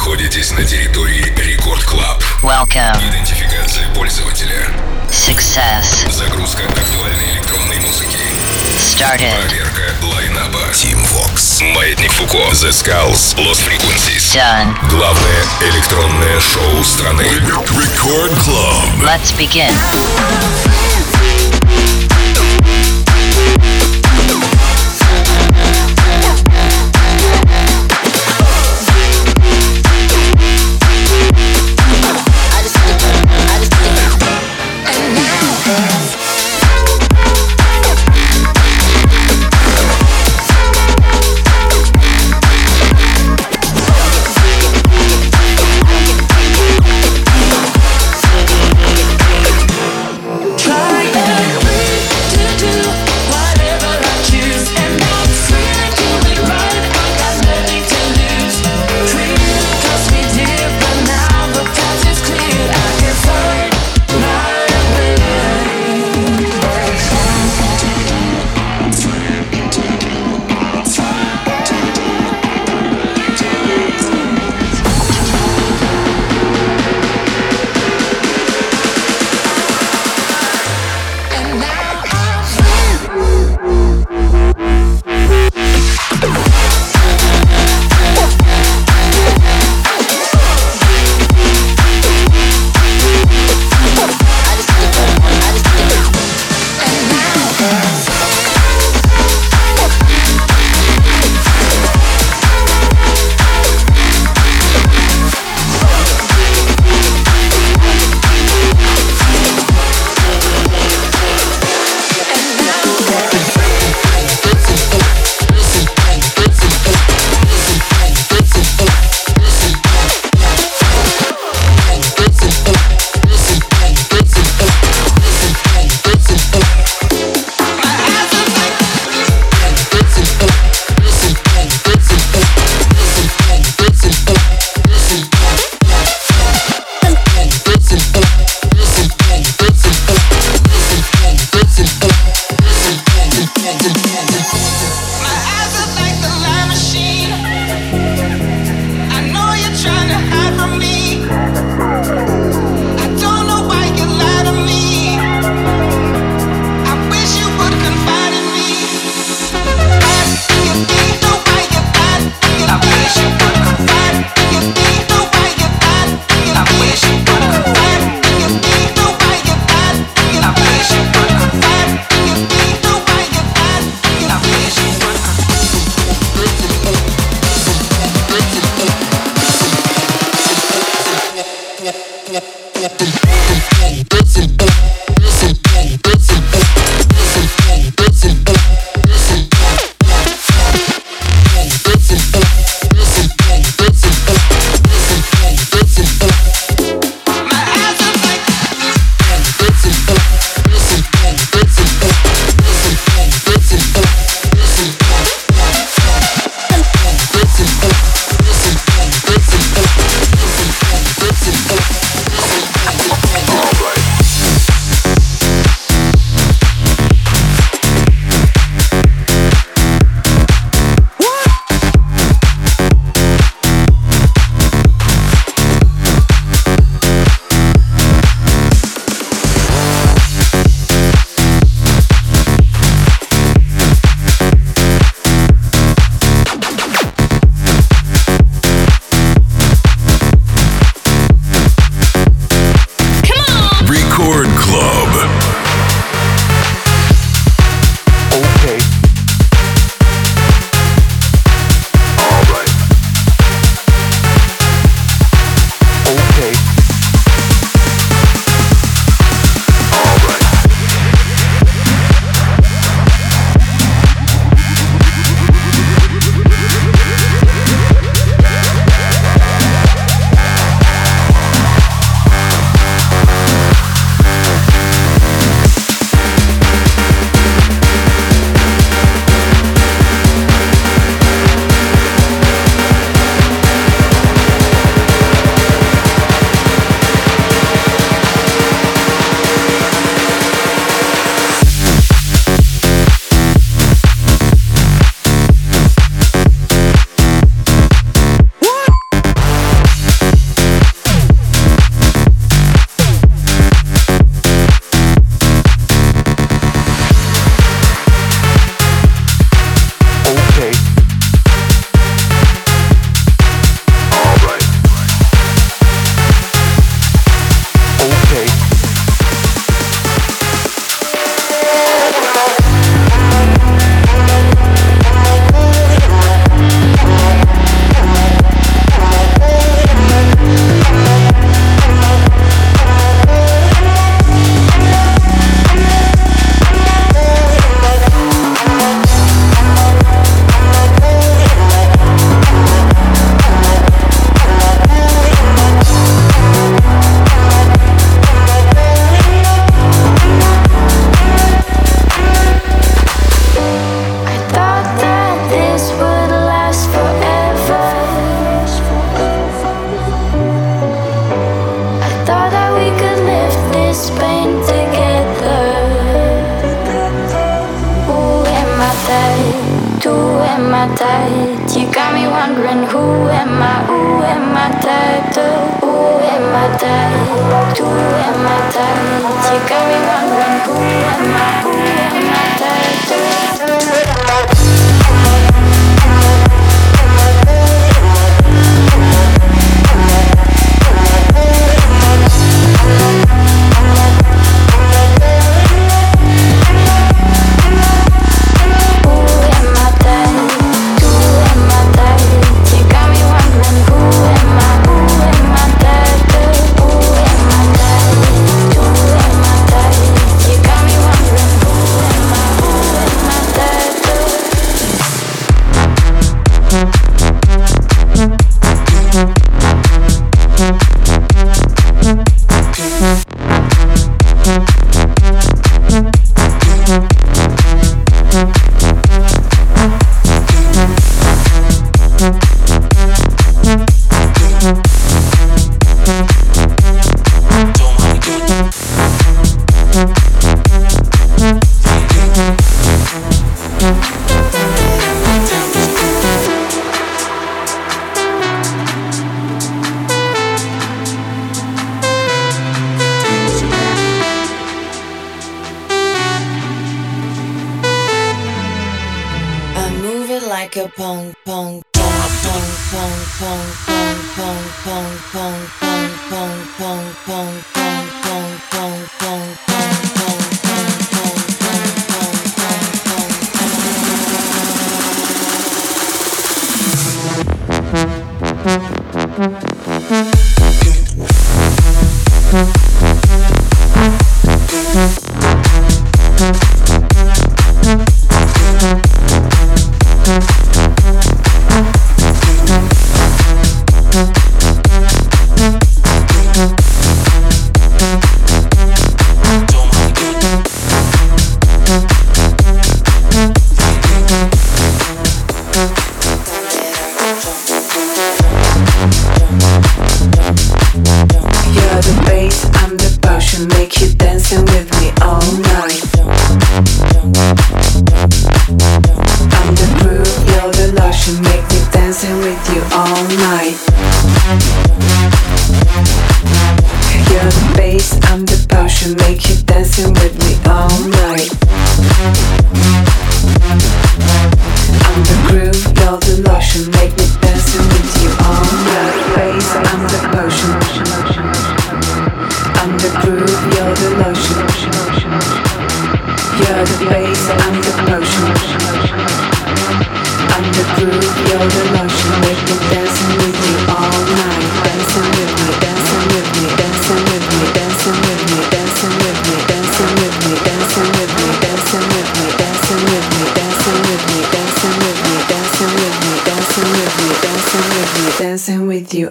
находитесь на территории Рекорд Клаб. Welcome. Идентификация пользователя. Success. Загрузка актуальной электронной музыки. Started. Проверка лайнаба. Team Vox. Маятник Фуко. The Skulls. Lost Frequencies. Done. Главное электронное шоу страны. Record Club. Let's begin.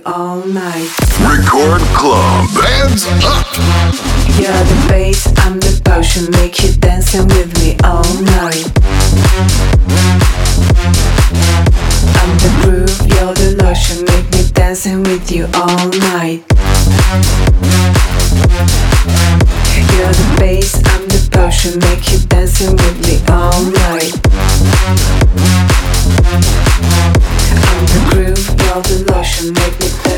all night. Record club, hands up. You're the bass, I'm the potion, make you dancing with me all night. I'm the groove, you're the lotion, make me dancing with you all night. You're the bass, I'm the potion, make you dancing with me all night. I'm the groove, the make me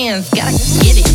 hands. Gotta get it.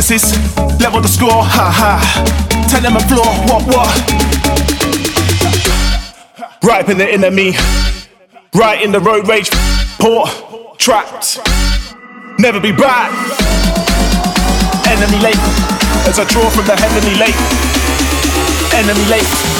Level the score, ha ha. Tell them a floor, what what. Right in the enemy. Right in the road rage. Port. Trapped. Never be back. Enemy late. As I draw from the heavenly lake. Enemy late.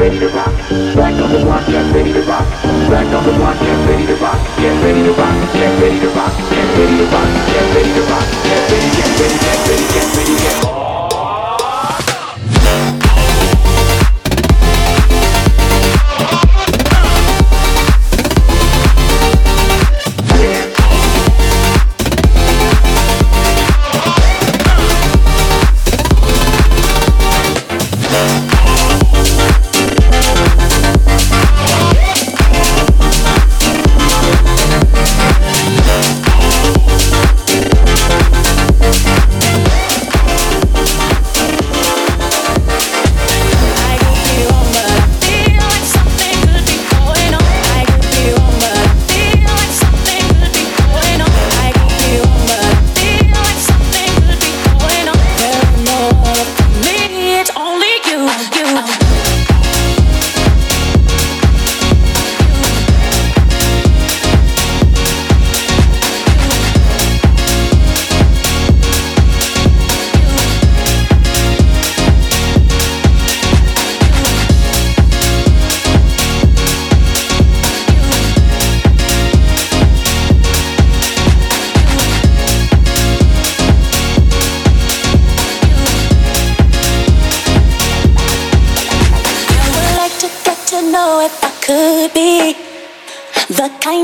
ready to rock. Back on the block, get ready to rock. Back on the get ready to rock. Get ready to rock. Get ready to rock. Get ready to rock. Get ready to rock.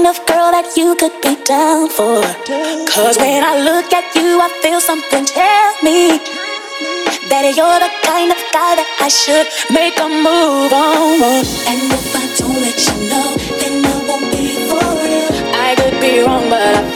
Kind of girl that you could be down for. Cause when I look at you, I feel something tell me that you're the kind of guy that I should make a move on. And if I don't let you know, then I won't be for real. I could be wrong, but I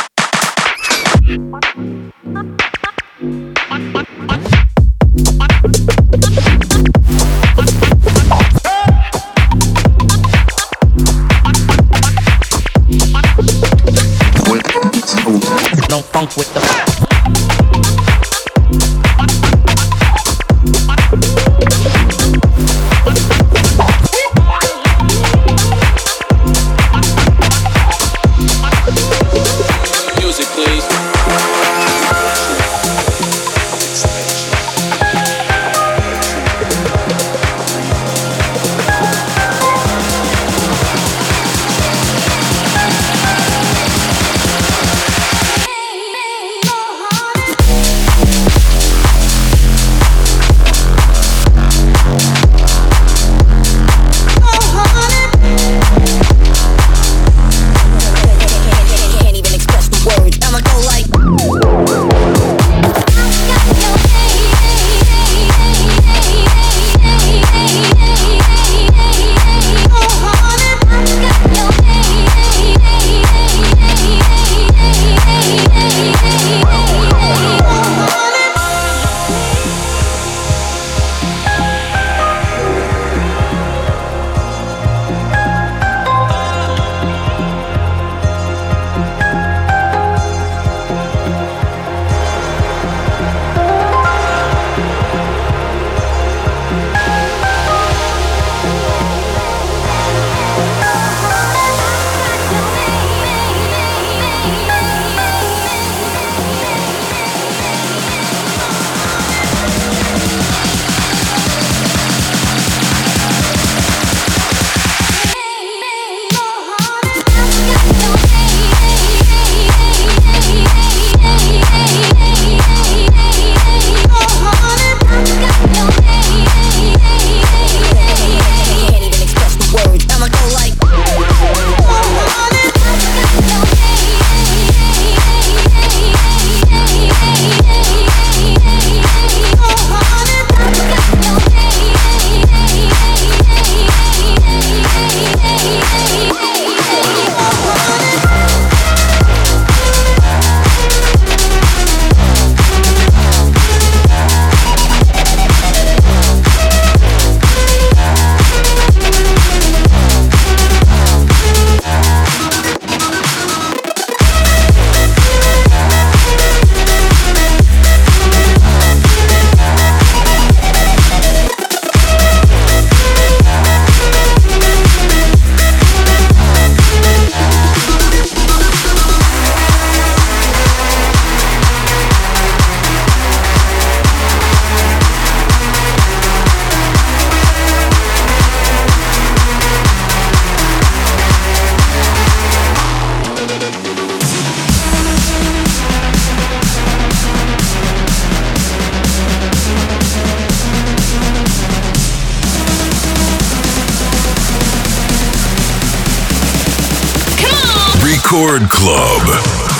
Record Club.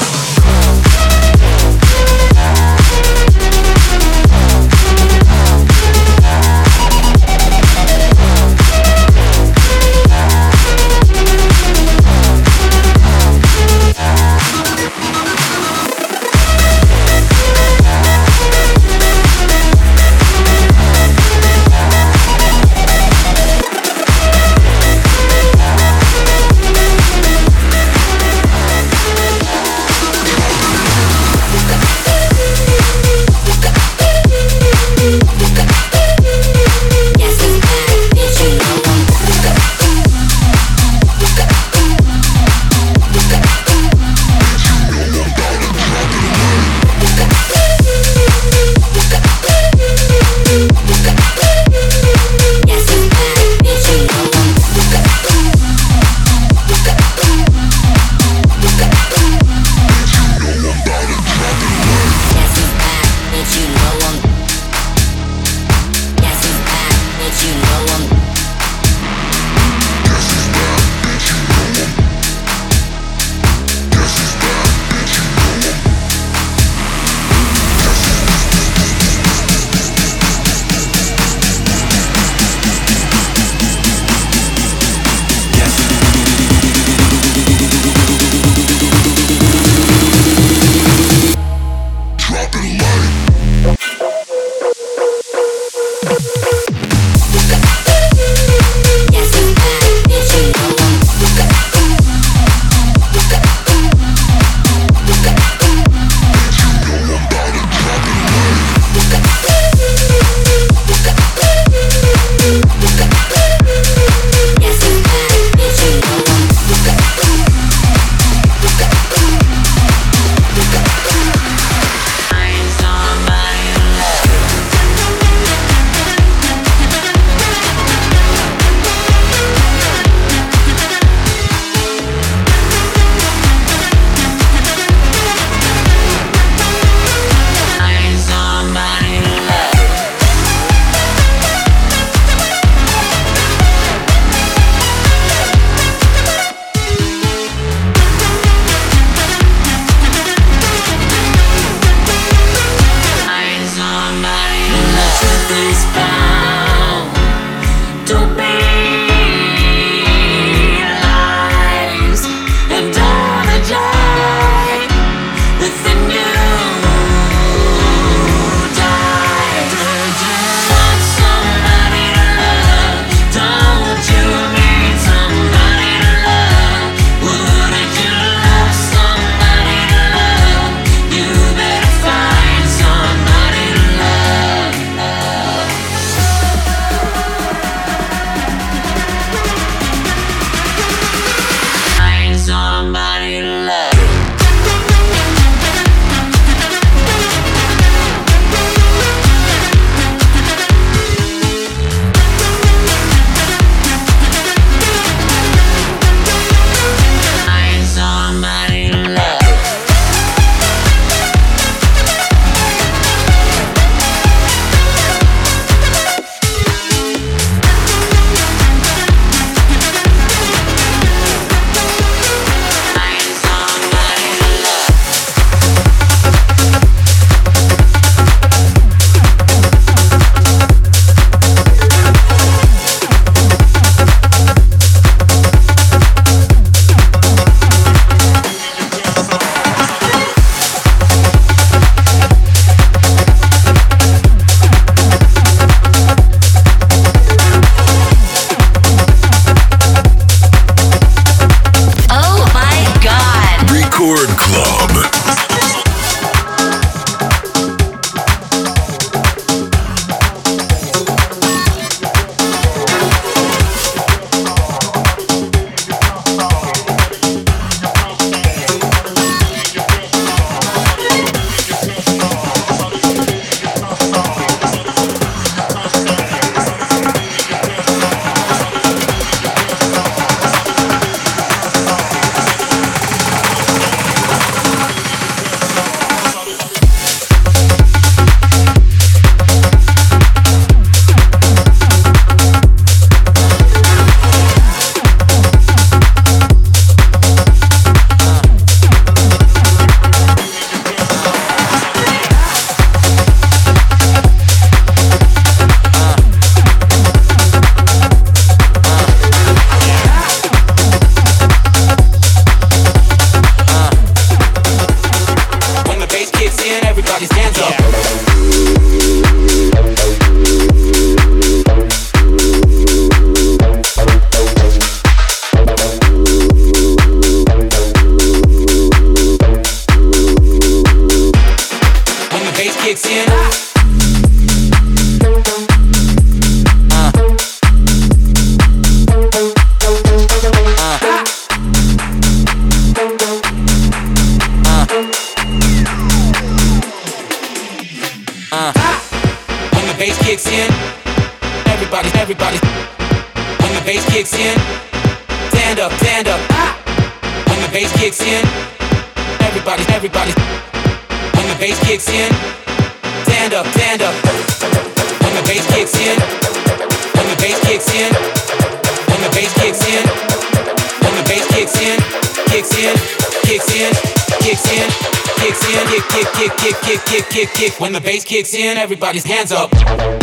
Kicks in, everybody's hands up.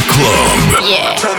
Club. Yeah.